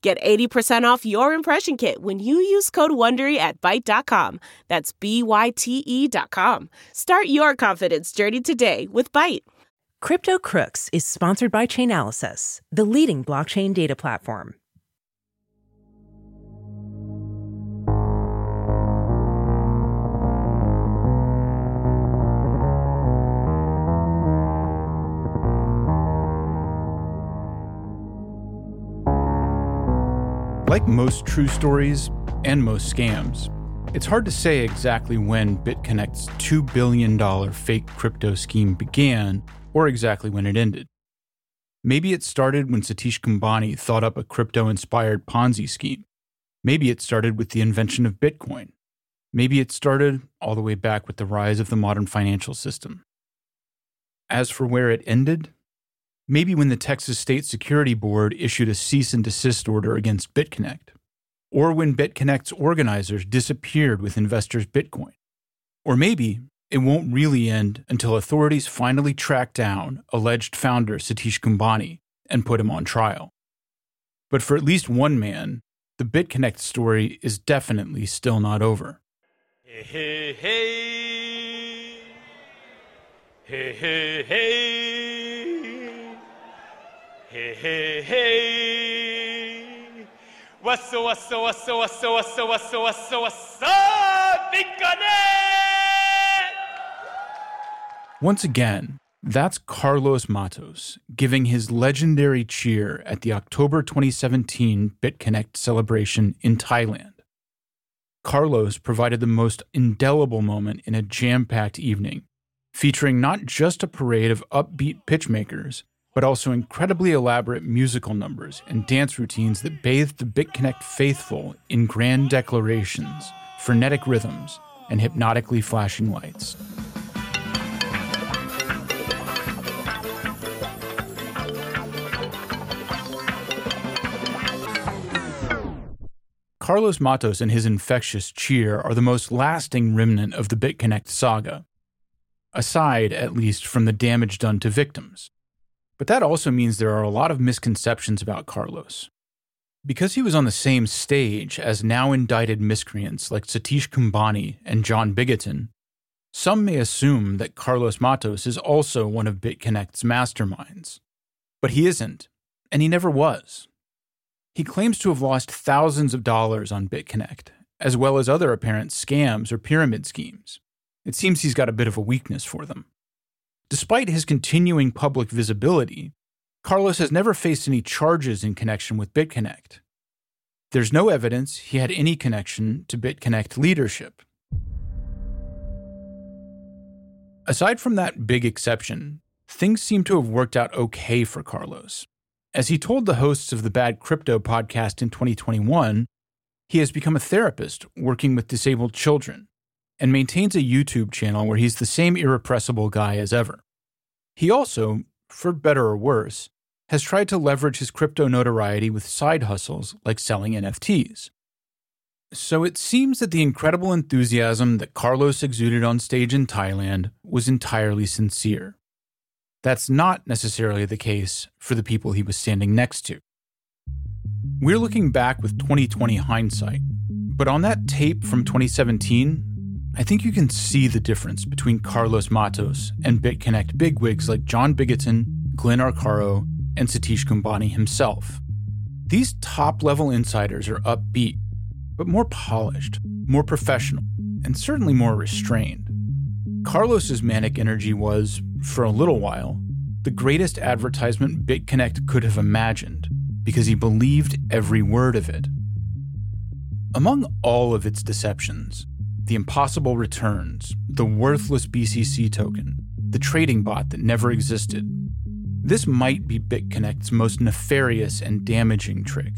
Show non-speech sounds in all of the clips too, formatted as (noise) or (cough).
Get 80% off your impression kit when you use code WONDERY at Byte.com. That's B-Y-T-E dot com. Start your confidence journey today with Byte. Crypto Crooks is sponsored by Chainalysis, the leading blockchain data platform. Like most true stories and most scams, it's hard to say exactly when BitConnect's $2 billion fake crypto scheme began or exactly when it ended. Maybe it started when Satish Kumbhani thought up a crypto inspired Ponzi scheme. Maybe it started with the invention of Bitcoin. Maybe it started all the way back with the rise of the modern financial system. As for where it ended, maybe when the Texas State Security Board issued a cease and desist order against BitConnect, or when BitConnect's organizers disappeared with investors' Bitcoin. Or maybe it won't really end until authorities finally track down alleged founder Satish Kumbhani and put him on trial. But for at least one man, the BitConnect story is definitely still not over. Hey, hey, hey. Hey, hey, hey. Hey, hey, hey. What's up, what's up, what's up, what's up, what's up, Big Once again, that's Carlos Matos giving his legendary cheer at the October 2017 BitConnect celebration in Thailand. Carlos provided the most indelible moment in a jam packed evening, featuring not just a parade of upbeat pitchmakers, but also incredibly elaborate musical numbers and dance routines that bathed the BitConnect faithful in grand declarations, frenetic rhythms, and hypnotically flashing lights. Carlos Matos and his infectious cheer are the most lasting remnant of the BitConnect saga, aside, at least, from the damage done to victims. But that also means there are a lot of misconceptions about Carlos. Because he was on the same stage as now indicted miscreants like Satish Kumbhani and John Bigatton, some may assume that Carlos Matos is also one of BitConnect's masterminds. But he isn't, and he never was. He claims to have lost thousands of dollars on BitConnect, as well as other apparent scams or pyramid schemes. It seems he's got a bit of a weakness for them. Despite his continuing public visibility, Carlos has never faced any charges in connection with BitConnect. There's no evidence he had any connection to BitConnect leadership. Aside from that big exception, things seem to have worked out okay for Carlos. As he told the hosts of the Bad Crypto podcast in 2021, he has become a therapist working with disabled children and maintains a YouTube channel where he's the same irrepressible guy as ever. He also, for better or worse, has tried to leverage his crypto notoriety with side hustles like selling NFTs. So it seems that the incredible enthusiasm that Carlos exuded on stage in Thailand was entirely sincere. That's not necessarily the case for the people he was standing next to. We're looking back with 2020 hindsight, but on that tape from 2017, I think you can see the difference between Carlos Matos and BitConnect bigwigs like John Bigatton, Glenn Arcaro, and Satish Kumbhani himself. These top level insiders are upbeat, but more polished, more professional, and certainly more restrained. Carlos's manic energy was, for a little while, the greatest advertisement BitConnect could have imagined because he believed every word of it. Among all of its deceptions, the impossible returns, the worthless BCC token, the trading bot that never existed, this might be BitConnect's most nefarious and damaging trick.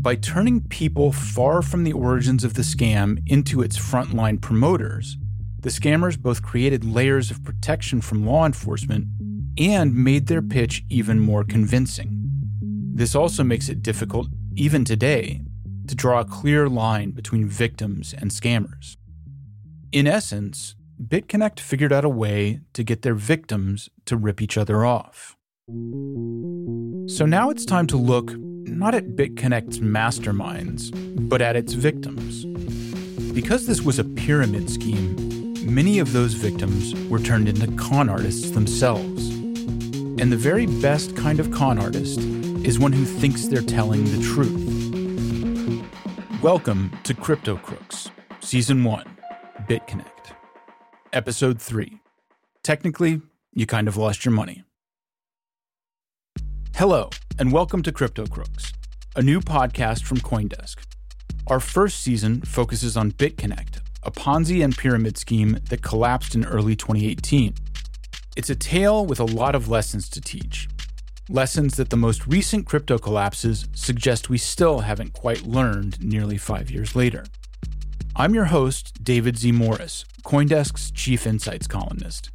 By turning people far from the origins of the scam into its frontline promoters, the scammers both created layers of protection from law enforcement and made their pitch even more convincing. This also makes it difficult, even today, to draw a clear line between victims and scammers. In essence, BitConnect figured out a way to get their victims to rip each other off. So now it's time to look not at BitConnect's masterminds, but at its victims. Because this was a pyramid scheme, many of those victims were turned into con artists themselves. And the very best kind of con artist is one who thinks they're telling the truth. Welcome to Crypto Crooks, Season 1 BitConnect. Episode 3. Technically, you kind of lost your money. Hello, and welcome to Crypto Crooks, a new podcast from Coindesk. Our first season focuses on BitConnect, a Ponzi and pyramid scheme that collapsed in early 2018. It's a tale with a lot of lessons to teach. Lessons that the most recent crypto collapses suggest we still haven't quite learned nearly five years later. I'm your host, David Z. Morris, Coindesk's chief insights columnist.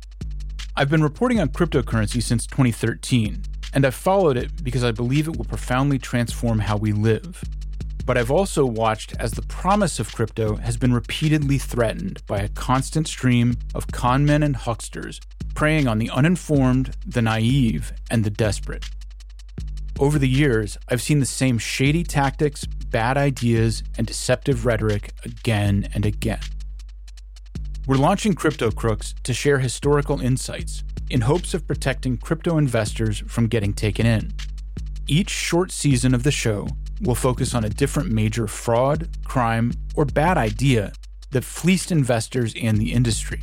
I've been reporting on cryptocurrency since 2013, and I've followed it because I believe it will profoundly transform how we live. But I've also watched as the promise of crypto has been repeatedly threatened by a constant stream of conmen and hucksters preying on the uninformed, the naive, and the desperate. Over the years, I've seen the same shady tactics, bad ideas, and deceptive rhetoric again and again. We're launching Crypto Crooks to share historical insights in hopes of protecting crypto investors from getting taken in. Each short season of the show will focus on a different major fraud, crime, or bad idea that fleeced investors and the industry.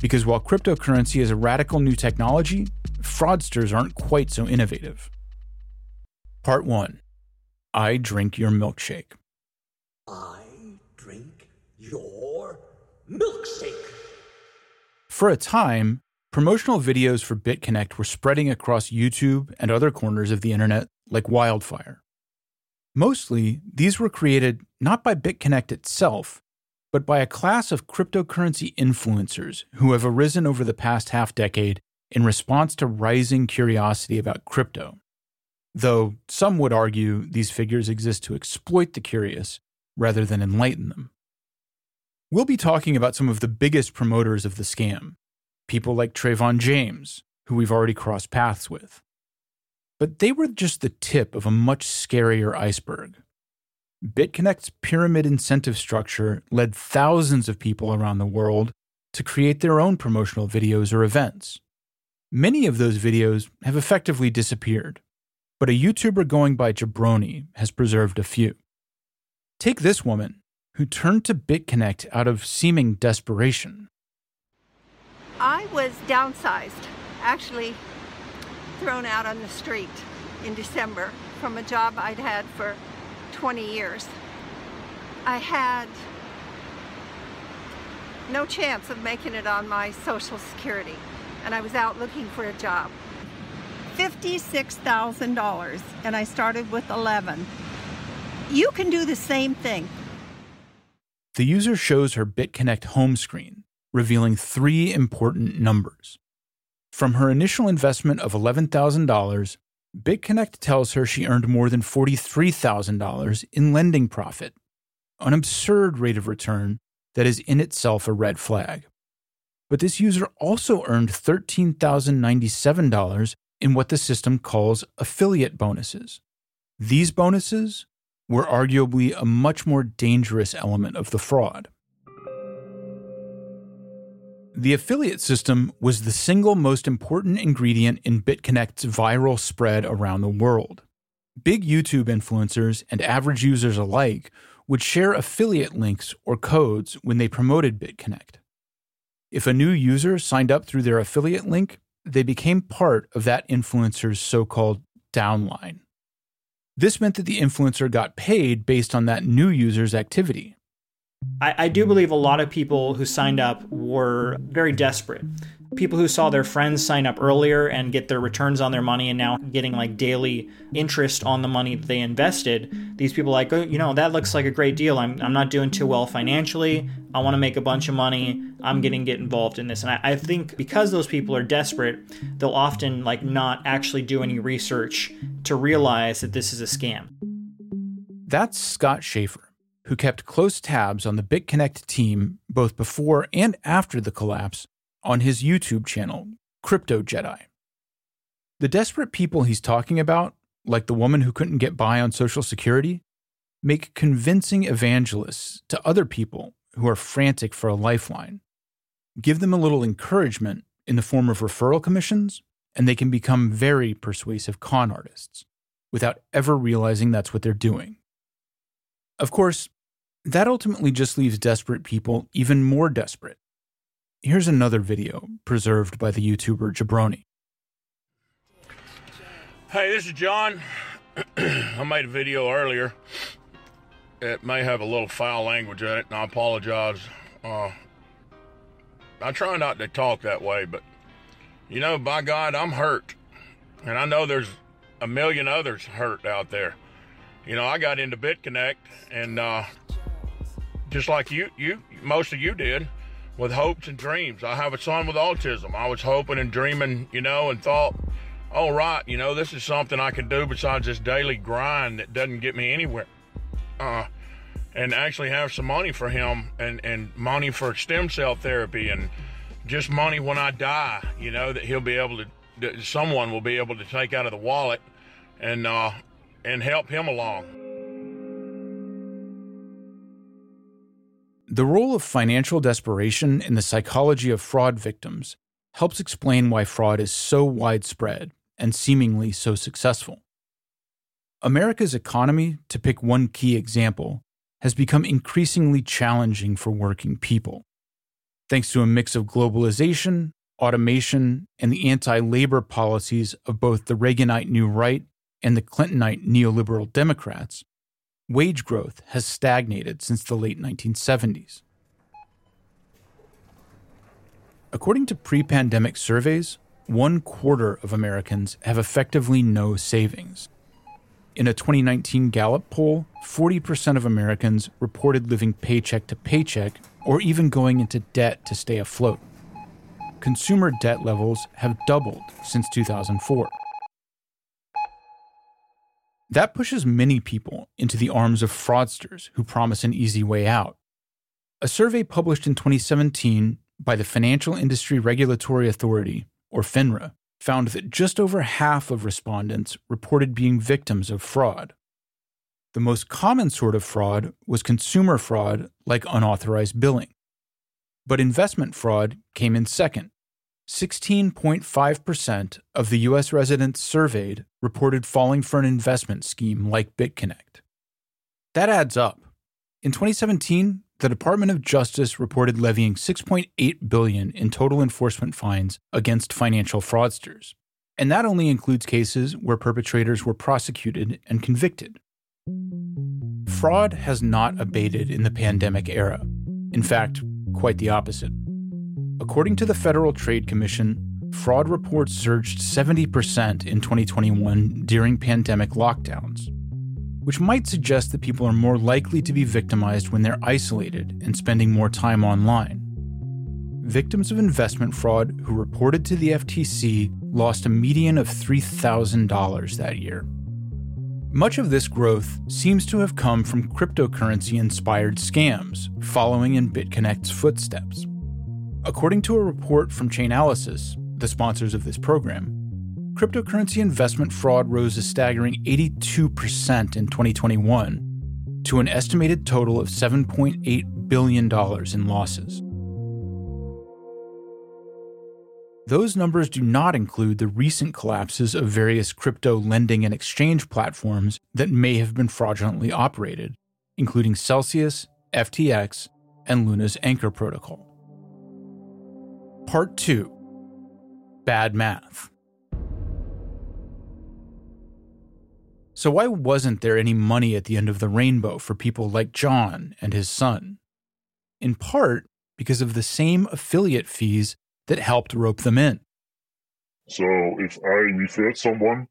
Because while cryptocurrency is a radical new technology, fraudsters aren't quite so innovative. Part 1 I Drink Your Milkshake. I drink your milkshake. For a time, promotional videos for BitConnect were spreading across YouTube and other corners of the internet like wildfire. Mostly, these were created not by BitConnect itself, but by a class of cryptocurrency influencers who have arisen over the past half decade in response to rising curiosity about crypto though some would argue these figures exist to exploit the curious rather than enlighten them. We'll be talking about some of the biggest promoters of the scam, people like Trevon James, who we've already crossed paths with. But they were just the tip of a much scarier iceberg. BitConnect's pyramid incentive structure led thousands of people around the world to create their own promotional videos or events. Many of those videos have effectively disappeared but a YouTuber going by Jabroni has preserved a few. Take this woman, who turned to BitConnect out of seeming desperation. I was downsized, actually thrown out on the street in December from a job I'd had for 20 years. I had no chance of making it on my Social Security, and I was out looking for a job. $56,000 and I started with 11. You can do the same thing. The user shows her BitConnect home screen, revealing three important numbers. From her initial investment of $11,000, BitConnect tells her she earned more than $43,000 in lending profit, an absurd rate of return that is in itself a red flag. But this user also earned $13,097 in what the system calls affiliate bonuses. These bonuses were arguably a much more dangerous element of the fraud. The affiliate system was the single most important ingredient in BitConnect's viral spread around the world. Big YouTube influencers and average users alike would share affiliate links or codes when they promoted BitConnect. If a new user signed up through their affiliate link, they became part of that influencer's so called downline. This meant that the influencer got paid based on that new user's activity. I, I, do believe a lot of people who signed up were very desperate. People who saw their friends sign up earlier and get their returns on their money and now getting like daily interest on the money that they invested. These people like, oh, you know, that looks like a great deal. I'm, I'm not doing too well financially. I want to make a bunch of money. I'm getting get involved in this. And I, I think because those people are desperate, they'll often like not actually do any research to realize that this is a scam. That's Scott Shaffer who kept close tabs on the BitConnect team both before and after the collapse on his YouTube channel, Crypto Jedi. The desperate people he's talking about, like the woman who couldn't get by on Social Security, make convincing evangelists to other people who are frantic for a lifeline. Give them a little encouragement in the form of referral commissions, and they can become very persuasive con artists without ever realizing that's what they're doing. Of course, that ultimately just leaves desperate people even more desperate. Here's another video preserved by the YouTuber Jabroni. Hey, this is John. (clears throat) I made a video earlier. It may have a little foul language in it, and I apologize. Uh, I try not to talk that way, but you know, by God, I'm hurt. And I know there's a million others hurt out there. You know, I got into BitConnect, and uh, just like you, you, most of you did, with hopes and dreams. I have a son with autism. I was hoping and dreaming, you know, and thought, oh, right, you know, this is something I can do besides this daily grind that doesn't get me anywhere. Uh, and actually have some money for him and, and money for stem cell therapy and just money when I die, you know, that he'll be able to, that someone will be able to take out of the wallet and, uh, and help him along. The role of financial desperation in the psychology of fraud victims helps explain why fraud is so widespread and seemingly so successful. America's economy, to pick one key example, has become increasingly challenging for working people. Thanks to a mix of globalization, automation, and the anti labor policies of both the Reaganite New Right and the Clintonite neoliberal Democrats, wage growth has stagnated since the late 1970s. According to pre pandemic surveys, one quarter of Americans have effectively no savings. In a 2019 Gallup poll, 40% of Americans reported living paycheck to paycheck or even going into debt to stay afloat. Consumer debt levels have doubled since 2004. That pushes many people into the arms of fraudsters who promise an easy way out. A survey published in 2017 by the Financial Industry Regulatory Authority, or FINRA, found that just over half of respondents reported being victims of fraud. The most common sort of fraud was consumer fraud, like unauthorized billing. But investment fraud came in second, 16.5% of the U.S. residents surveyed reported falling for an investment scheme like BitConnect. That adds up. In 2017, the Department of Justice reported levying 6.8 billion in total enforcement fines against financial fraudsters. And that only includes cases where perpetrators were prosecuted and convicted. Fraud has not abated in the pandemic era. In fact, quite the opposite. According to the Federal Trade Commission, fraud reports surged 70% in 2021 during pandemic lockdowns, which might suggest that people are more likely to be victimized when they're isolated and spending more time online. Victims of investment fraud who reported to the FTC lost a median of $3,000 that year. Much of this growth seems to have come from cryptocurrency inspired scams, following in BitConnect's footsteps. According to a report from Chainalysis, the sponsors of this program, cryptocurrency investment fraud rose a staggering 82% in 2021 to an estimated total of $7.8 billion in losses. Those numbers do not include the recent collapses of various crypto lending and exchange platforms that may have been fraudulently operated, including Celsius, FTX, and Luna's Anchor Protocol. Part 2 Bad Math. So, why wasn't there any money at the end of the rainbow for people like John and his son? In part because of the same affiliate fees that helped rope them in. So, if I referred someone,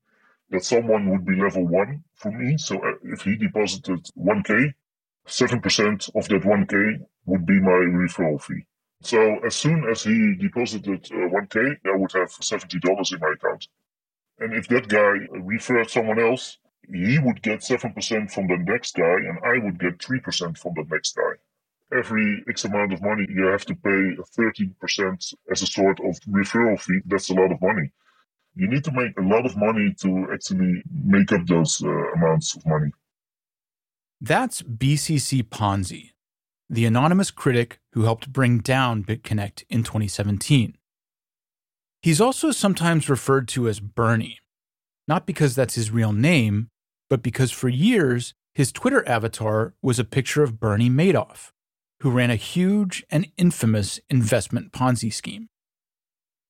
that someone would be level one for me. So, uh, if he deposited 1K, 7% of that 1K would be my referral fee. So, as soon as he deposited uh, 1K, I would have $70 in my account. And if that guy referred someone else, he would get 7% from the next guy, and I would get 3% from the next guy. Every X amount of money, you have to pay 13% as a sort of referral fee. That's a lot of money. You need to make a lot of money to actually make up those uh, amounts of money. That's BCC Ponzi, the anonymous critic who helped bring down BitConnect in 2017. He's also sometimes referred to as Bernie, not because that's his real name, but because for years his Twitter avatar was a picture of Bernie Madoff, who ran a huge and infamous investment Ponzi scheme.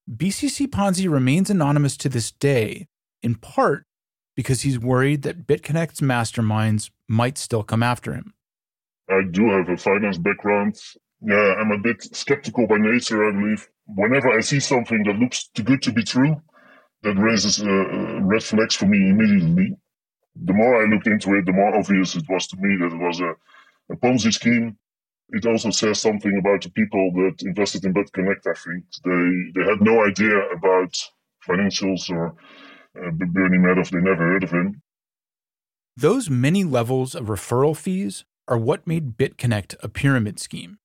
BCC Ponzi remains anonymous to this day, in part because he's worried that BitConnect's masterminds might still come after him. I do have a finance background. Yeah, I'm a bit skeptical by nature, I believe. Whenever I see something that looks too good to be true, that raises uh, uh red flags for me immediately the more I looked into it, the more obvious it was to me that it was a, a Ponzi scheme. It also says something about the people that invested in BitConnect. I think they they had no idea about financials or uh, Bernie Madoff. They never heard of him. Those many levels of referral fees are what made BitConnect a pyramid scheme.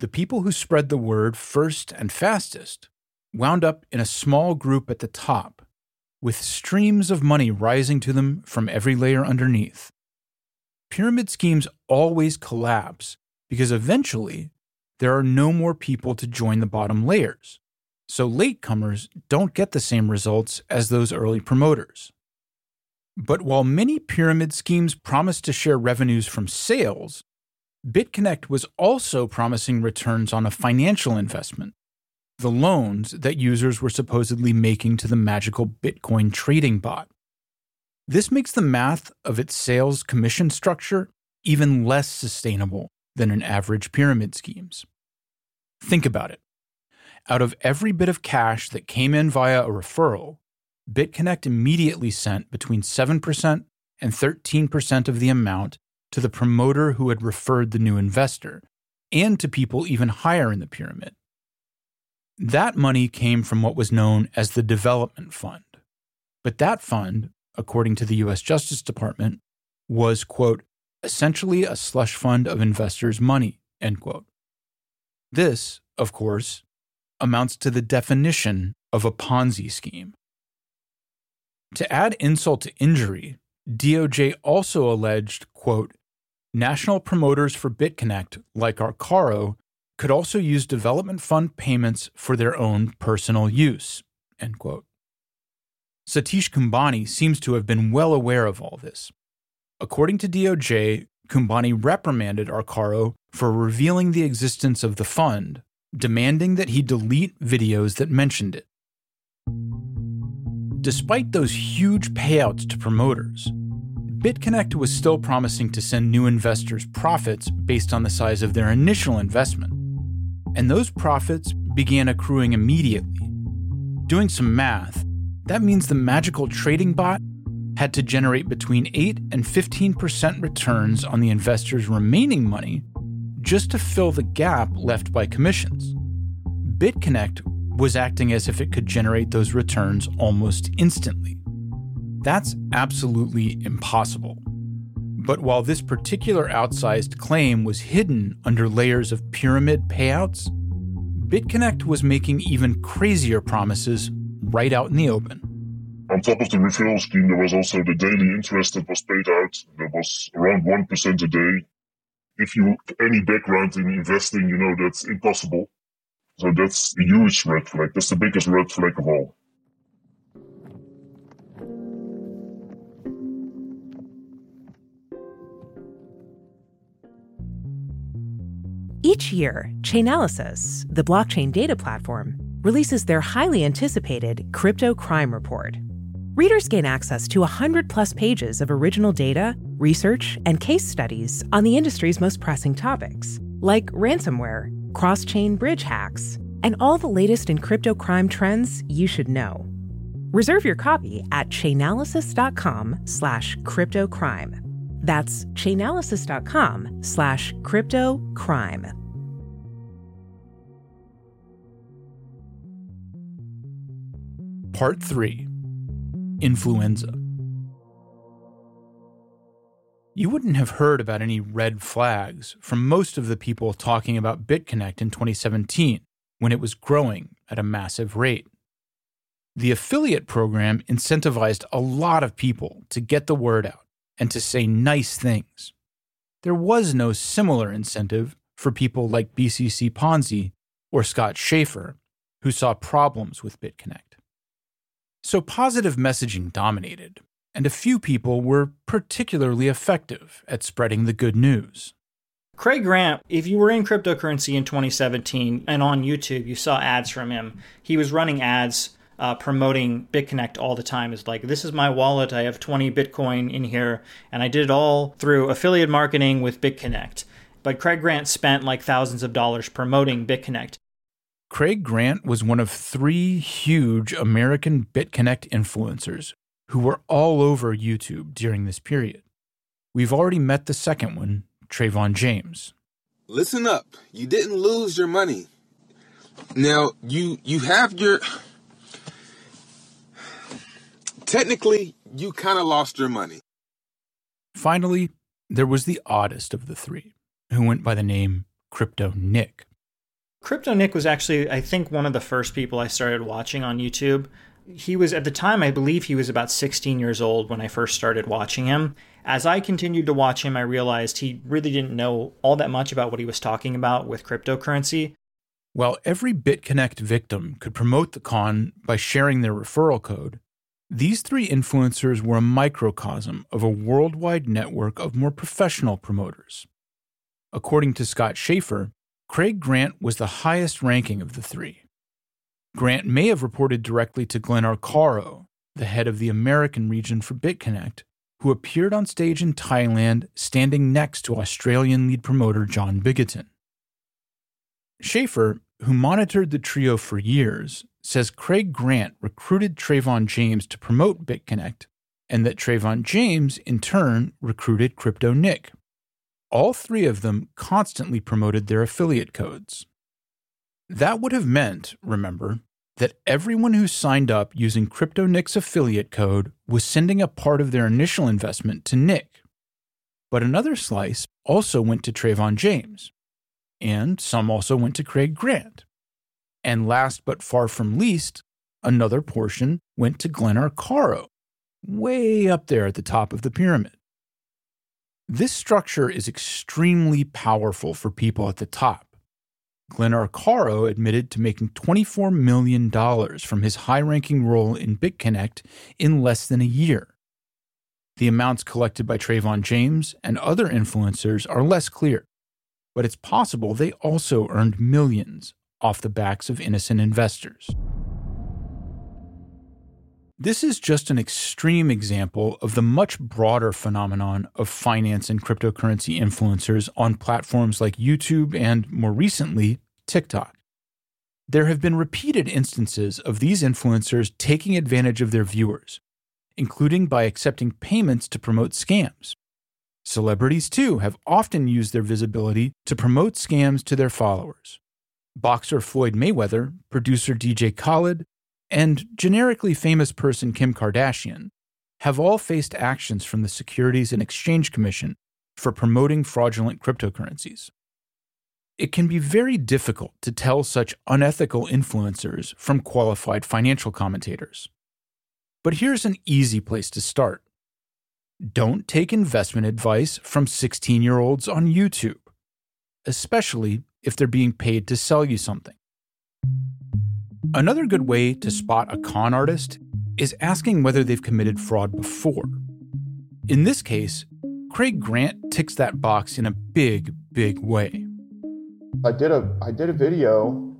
The people who spread the word first and fastest wound up in a small group at the top with streams of money rising to them from every layer underneath. Pyramid schemes always collapse because eventually there are no more people to join the bottom layers, so latecomers don't get the same results as those early promoters. But while many pyramid schemes promise to share revenues from sales, BitConnect was also promising returns on a financial investment the loans that users were supposedly making to the magical Bitcoin trading bot. This makes the math of its sales commission structure even less sustainable than an average pyramid scheme's. Think about it. Out of every bit of cash that came in via a referral, BitConnect immediately sent between 7% and 13% of the amount to the promoter who had referred the new investor, and to people even higher in the pyramid. That money came from what was known as the Development Fund. But that fund, according to the US Justice Department, was, quote, essentially a slush fund of investors' money, end quote. This, of course, amounts to the definition of a Ponzi scheme. To add insult to injury, DOJ also alleged, quote, national promoters for BitConnect, like Arcaro, could also use development fund payments for their own personal use. End quote. Satish Kumbhani seems to have been well aware of all this. According to DOJ, Kumbhani reprimanded Arcaro for revealing the existence of the fund, demanding that he delete videos that mentioned it. Despite those huge payouts to promoters, BitConnect was still promising to send new investors profits based on the size of their initial investment and those profits began accruing immediately. Doing some math, that means the magical trading bot had to generate between 8 and 15% returns on the investor's remaining money just to fill the gap left by commissions. BitConnect was acting as if it could generate those returns almost instantly. That's absolutely impossible. But while this particular outsized claim was hidden under layers of pyramid payouts, BitConnect was making even crazier promises right out in the open. On top of the referral scheme, there was also the daily interest that was paid out. That was around 1% a day. If you have any background in investing, you know that's impossible. So that's a huge red flag. That's the biggest red flag of all. Each year, Chainalysis, the blockchain data platform, releases their highly anticipated Crypto Crime Report. Readers gain access to 100 plus pages of original data, research, and case studies on the industry's most pressing topics, like ransomware, cross chain bridge hacks, and all the latest in crypto crime trends you should know. Reserve your copy at chainalysis.com slash cryptocrime. That's chainalysis.com slash cryptocrime. Part 3 Influenza. You wouldn't have heard about any red flags from most of the people talking about BitConnect in 2017 when it was growing at a massive rate. The affiliate program incentivized a lot of people to get the word out and to say nice things. There was no similar incentive for people like BCC Ponzi or Scott Shaffer, who saw problems with BitConnect. So positive messaging dominated, and a few people were particularly effective at spreading the good news. Craig Grant, if you were in cryptocurrency in 2017 and on YouTube, you saw ads from him. He was running ads uh, promoting BitConnect all the time. Is like, this is my wallet. I have 20 Bitcoin in here, and I did it all through affiliate marketing with BitConnect. But Craig Grant spent like thousands of dollars promoting BitConnect. Craig Grant was one of three huge American BitConnect influencers who were all over YouTube during this period. We've already met the second one, Trevon James. Listen up. You didn't lose your money. Now, you you have your technically you kind of lost your money. Finally, there was the oddest of the three, who went by the name Crypto Nick. Crypto Nick was actually, I think, one of the first people I started watching on YouTube. He was, at the time, I believe he was about 16 years old when I first started watching him. As I continued to watch him, I realized he really didn't know all that much about what he was talking about with cryptocurrency. While every BitConnect victim could promote the con by sharing their referral code, these three influencers were a microcosm of a worldwide network of more professional promoters. According to Scott Shaffer, Craig Grant was the highest ranking of the three. Grant may have reported directly to Glenn Arcaro, the head of the American region for BitConnect, who appeared on stage in Thailand standing next to Australian lead promoter John Bigatton. Shaffer, who monitored the trio for years, says Craig Grant recruited Trevon James to promote BitConnect, and that Trevon James, in turn, recruited Crypto Nick. All three of them constantly promoted their affiliate codes. That would have meant, remember, that everyone who signed up using Crypto Nick's affiliate code was sending a part of their initial investment to Nick. But another slice also went to Trevon James, and some also went to Craig Grant. And last but far from least, another portion went to Glenn Arcaro, way up there at the top of the pyramid. This structure is extremely powerful for people at the top. Glenn Arcaro admitted to making $24 million from his high ranking role in BitConnect in less than a year. The amounts collected by Trevon James and other influencers are less clear, but it's possible they also earned millions off the backs of innocent investors. This is just an extreme example of the much broader phenomenon of finance and cryptocurrency influencers on platforms like YouTube and, more recently, TikTok. There have been repeated instances of these influencers taking advantage of their viewers, including by accepting payments to promote scams. Celebrities, too, have often used their visibility to promote scams to their followers boxer Floyd Mayweather, producer DJ Khaled, and generically famous person Kim Kardashian have all faced actions from the Securities and Exchange Commission for promoting fraudulent cryptocurrencies. It can be very difficult to tell such unethical influencers from qualified financial commentators. But here's an easy place to start. Don't take investment advice from 16 year olds on YouTube, especially if they're being paid to sell you something. Another good way to spot a con artist is asking whether they've committed fraud before. In this case, Craig Grant ticks that box in a big, big way. I did a I did a video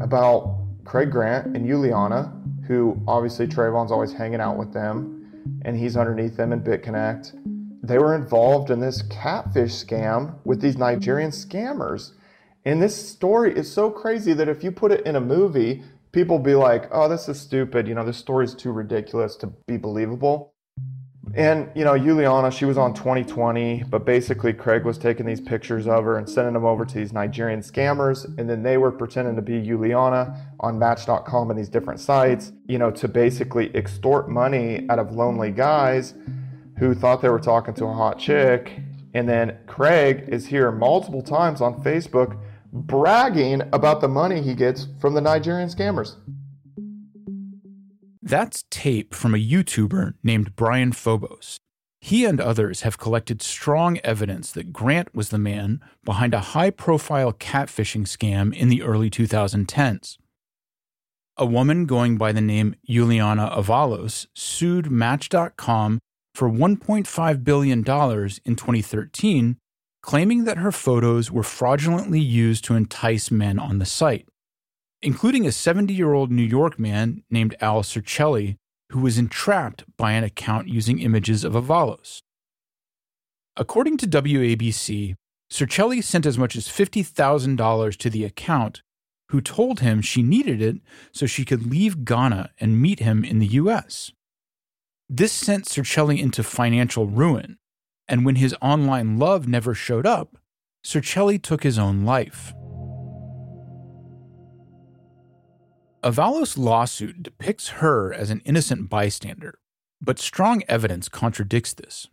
about Craig Grant and Juliana, who obviously Trevon's always hanging out with them, and he's underneath them in BitConnect. They were involved in this catfish scam with these Nigerian scammers. And this story is so crazy that if you put it in a movie, people be like, oh, this is stupid. You know, this story's too ridiculous to be believable. And, you know, Juliana, she was on 2020, but basically Craig was taking these pictures of her and sending them over to these Nigerian scammers. And then they were pretending to be Juliana on Match.com and these different sites, you know, to basically extort money out of lonely guys who thought they were talking to a hot chick. And then Craig is here multiple times on Facebook bragging about the money he gets from the Nigerian scammers. That's tape from a YouTuber named Brian Phobos. He and others have collected strong evidence that Grant was the man behind a high profile catfishing scam in the early 2010s. A woman going by the name Juliana Avalos sued Match.com for $1.5 billion in 2013, claiming that her photos were fraudulently used to entice men on the site including a 70 year old New York man named Al Circelli, who was entrapped by an account using images of Avalos. According to WABC, Circelli sent as much as $50,000 to the account, who told him she needed it so she could leave Ghana and meet him in the US. This sent Circelli into financial ruin, and when his online love never showed up, Circelli took his own life. Avalos' lawsuit depicts her as an innocent bystander, but strong evidence contradicts this.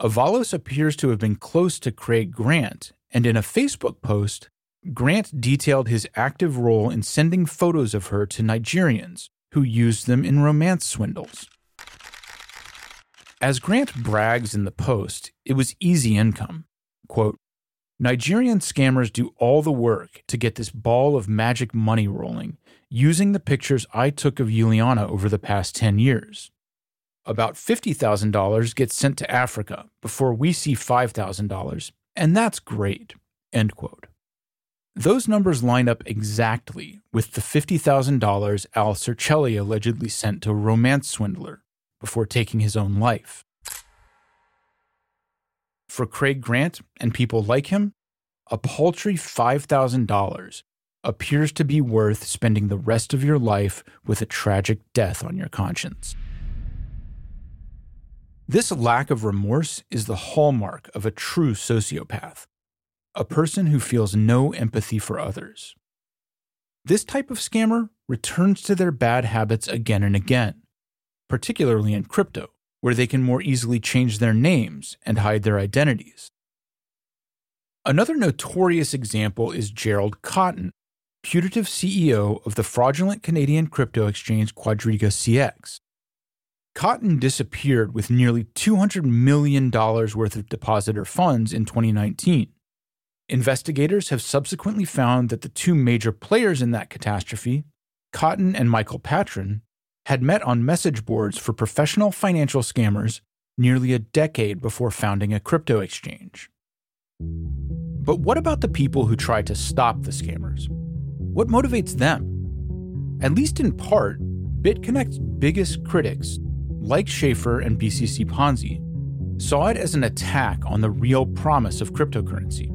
Avalos appears to have been close to Craig Grant, and in a Facebook post, Grant detailed his active role in sending photos of her to Nigerians who used them in romance swindles. As Grant brags in the post, it was easy income. Quote, Nigerian scammers do all the work to get this ball of magic money rolling using the pictures I took of Juliana over the past 10 years. About $50,000 gets sent to Africa before we see $5,000, and that's great. End quote. Those numbers line up exactly with the $50,000 Al Circelli allegedly sent to a romance swindler before taking his own life. For Craig Grant and people like him, a paltry $5,000 appears to be worth spending the rest of your life with a tragic death on your conscience. This lack of remorse is the hallmark of a true sociopath, a person who feels no empathy for others. This type of scammer returns to their bad habits again and again, particularly in crypto, where they can more easily change their names and hide their identities. Another notorious example is Gerald Cotten, putative CEO of the fraudulent Canadian crypto exchange Quadriga CX. Cotten disappeared with nearly $200 million worth of depositor funds in 2019. Investigators have subsequently found that the two major players in that catastrophe, Cotten and Michael Patryn, had met on message boards for professional financial scammers nearly a decade before founding a crypto exchange. But what about the people who try to stop the scammers? What motivates them? At least in part, BitConnect's biggest critics, like Shaffer and BCC Ponzi, saw it as an attack on the real promise of cryptocurrency.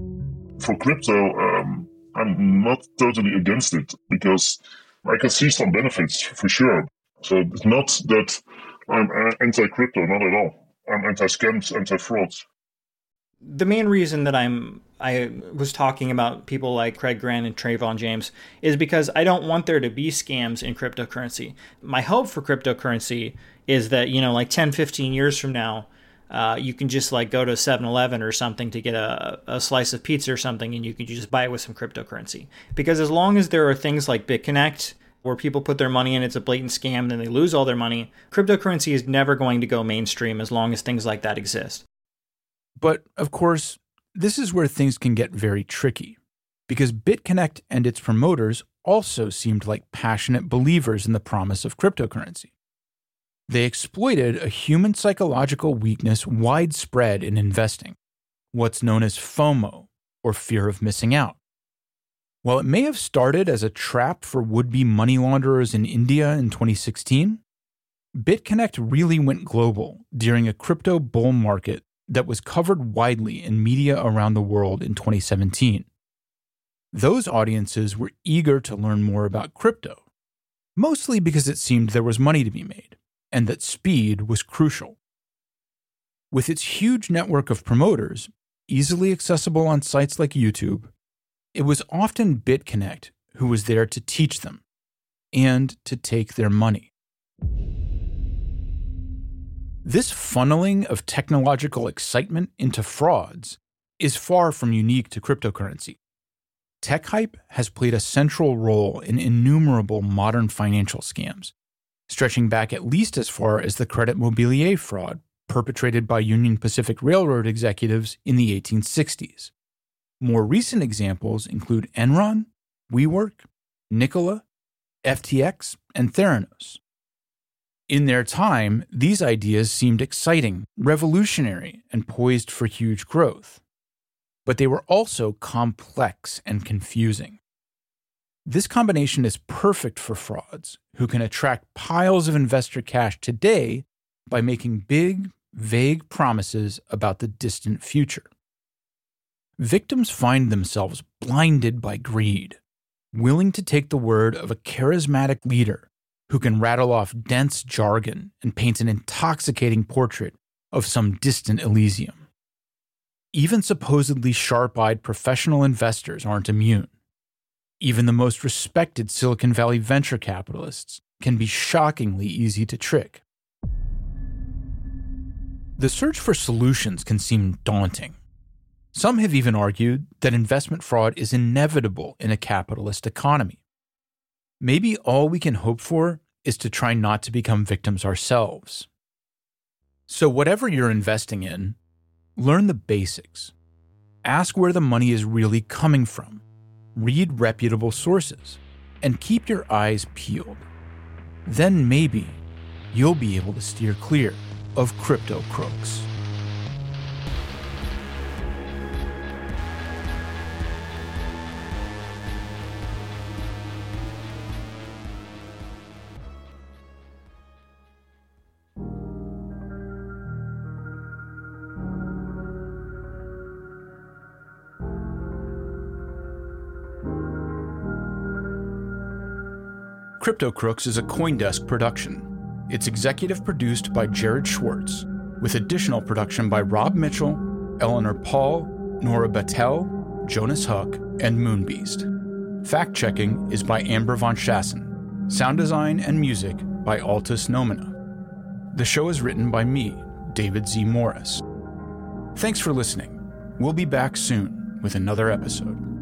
For crypto, um, I'm not totally against it because I can see some benefits for sure. So it's not that I'm anti crypto, not at all. I'm anti scams, anti frauds the main reason that I'm I was talking about people like Craig Grant and Trevon James is because I don't want there to be scams in cryptocurrency. My hope for cryptocurrency is that, you know, like 10, 15 years from now, uh, you can just like go to 7-Eleven or something to get a, a slice of pizza or something and you can just buy it with some cryptocurrency. Because as long as there are things like BitConnect where people put their money in, it's a blatant scam, and then they lose all their money, cryptocurrency is never going to go mainstream as long as things like that exist. But of course, this is where things can get very tricky, because BitConnect and its promoters also seemed like passionate believers in the promise of cryptocurrency. They exploited a human psychological weakness widespread in investing, what's known as FOMO, or fear of missing out. While it may have started as a trap for would be money launderers in India in 2016, BitConnect really went global during a crypto bull market that was covered widely in media around the world in 2017. Those audiences were eager to learn more about crypto, mostly because it seemed there was money to be made and that speed was crucial. With its huge network of promoters, easily accessible on sites like YouTube, it was often BitConnect who was there to teach them and to take their money. This funneling of technological excitement into frauds is far from unique to cryptocurrency. Tech hype has played a central role in innumerable modern financial scams, stretching back at least as far as the Credit Mobilier fraud perpetrated by Union Pacific Railroad executives in the 1860s. More recent examples include Enron, WeWork, Nikola, FTX, and Theranos. In their time, these ideas seemed exciting, revolutionary, and poised for huge growth. But they were also complex and confusing. This combination is perfect for frauds who can attract piles of investor cash today by making big, vague promises about the distant future victims find themselves blinded by greed, willing to take the word of a charismatic leader who can rattle off dense jargon and paint an intoxicating portrait of some distant Elysium. Even supposedly sharp eyed professional investors aren't immune. Even the most respected Silicon Valley venture capitalists can be shockingly easy to trick. The search for solutions can seem daunting some have even argued that investment fraud is inevitable in a capitalist economy. Maybe all we can hope for is to try not to become victims ourselves. So, whatever you're investing in, learn the basics. Ask where the money is really coming from, read reputable sources, and keep your eyes peeled. Then maybe you'll be able to steer clear of crypto crooks. Crypto Crooks is a Coindesk production. It's executive produced by Jared Schwartz, with additional production by Rob Mitchell, Eleanor Pahl, Nora Battelle, Jonas Huck, and Moonbeast. Fact checking is by Amber von Schassen. Sound design and music by Altus Nomina. The show is written by me, David Z. Morris. Thanks for listening. We'll be back soon with another episode.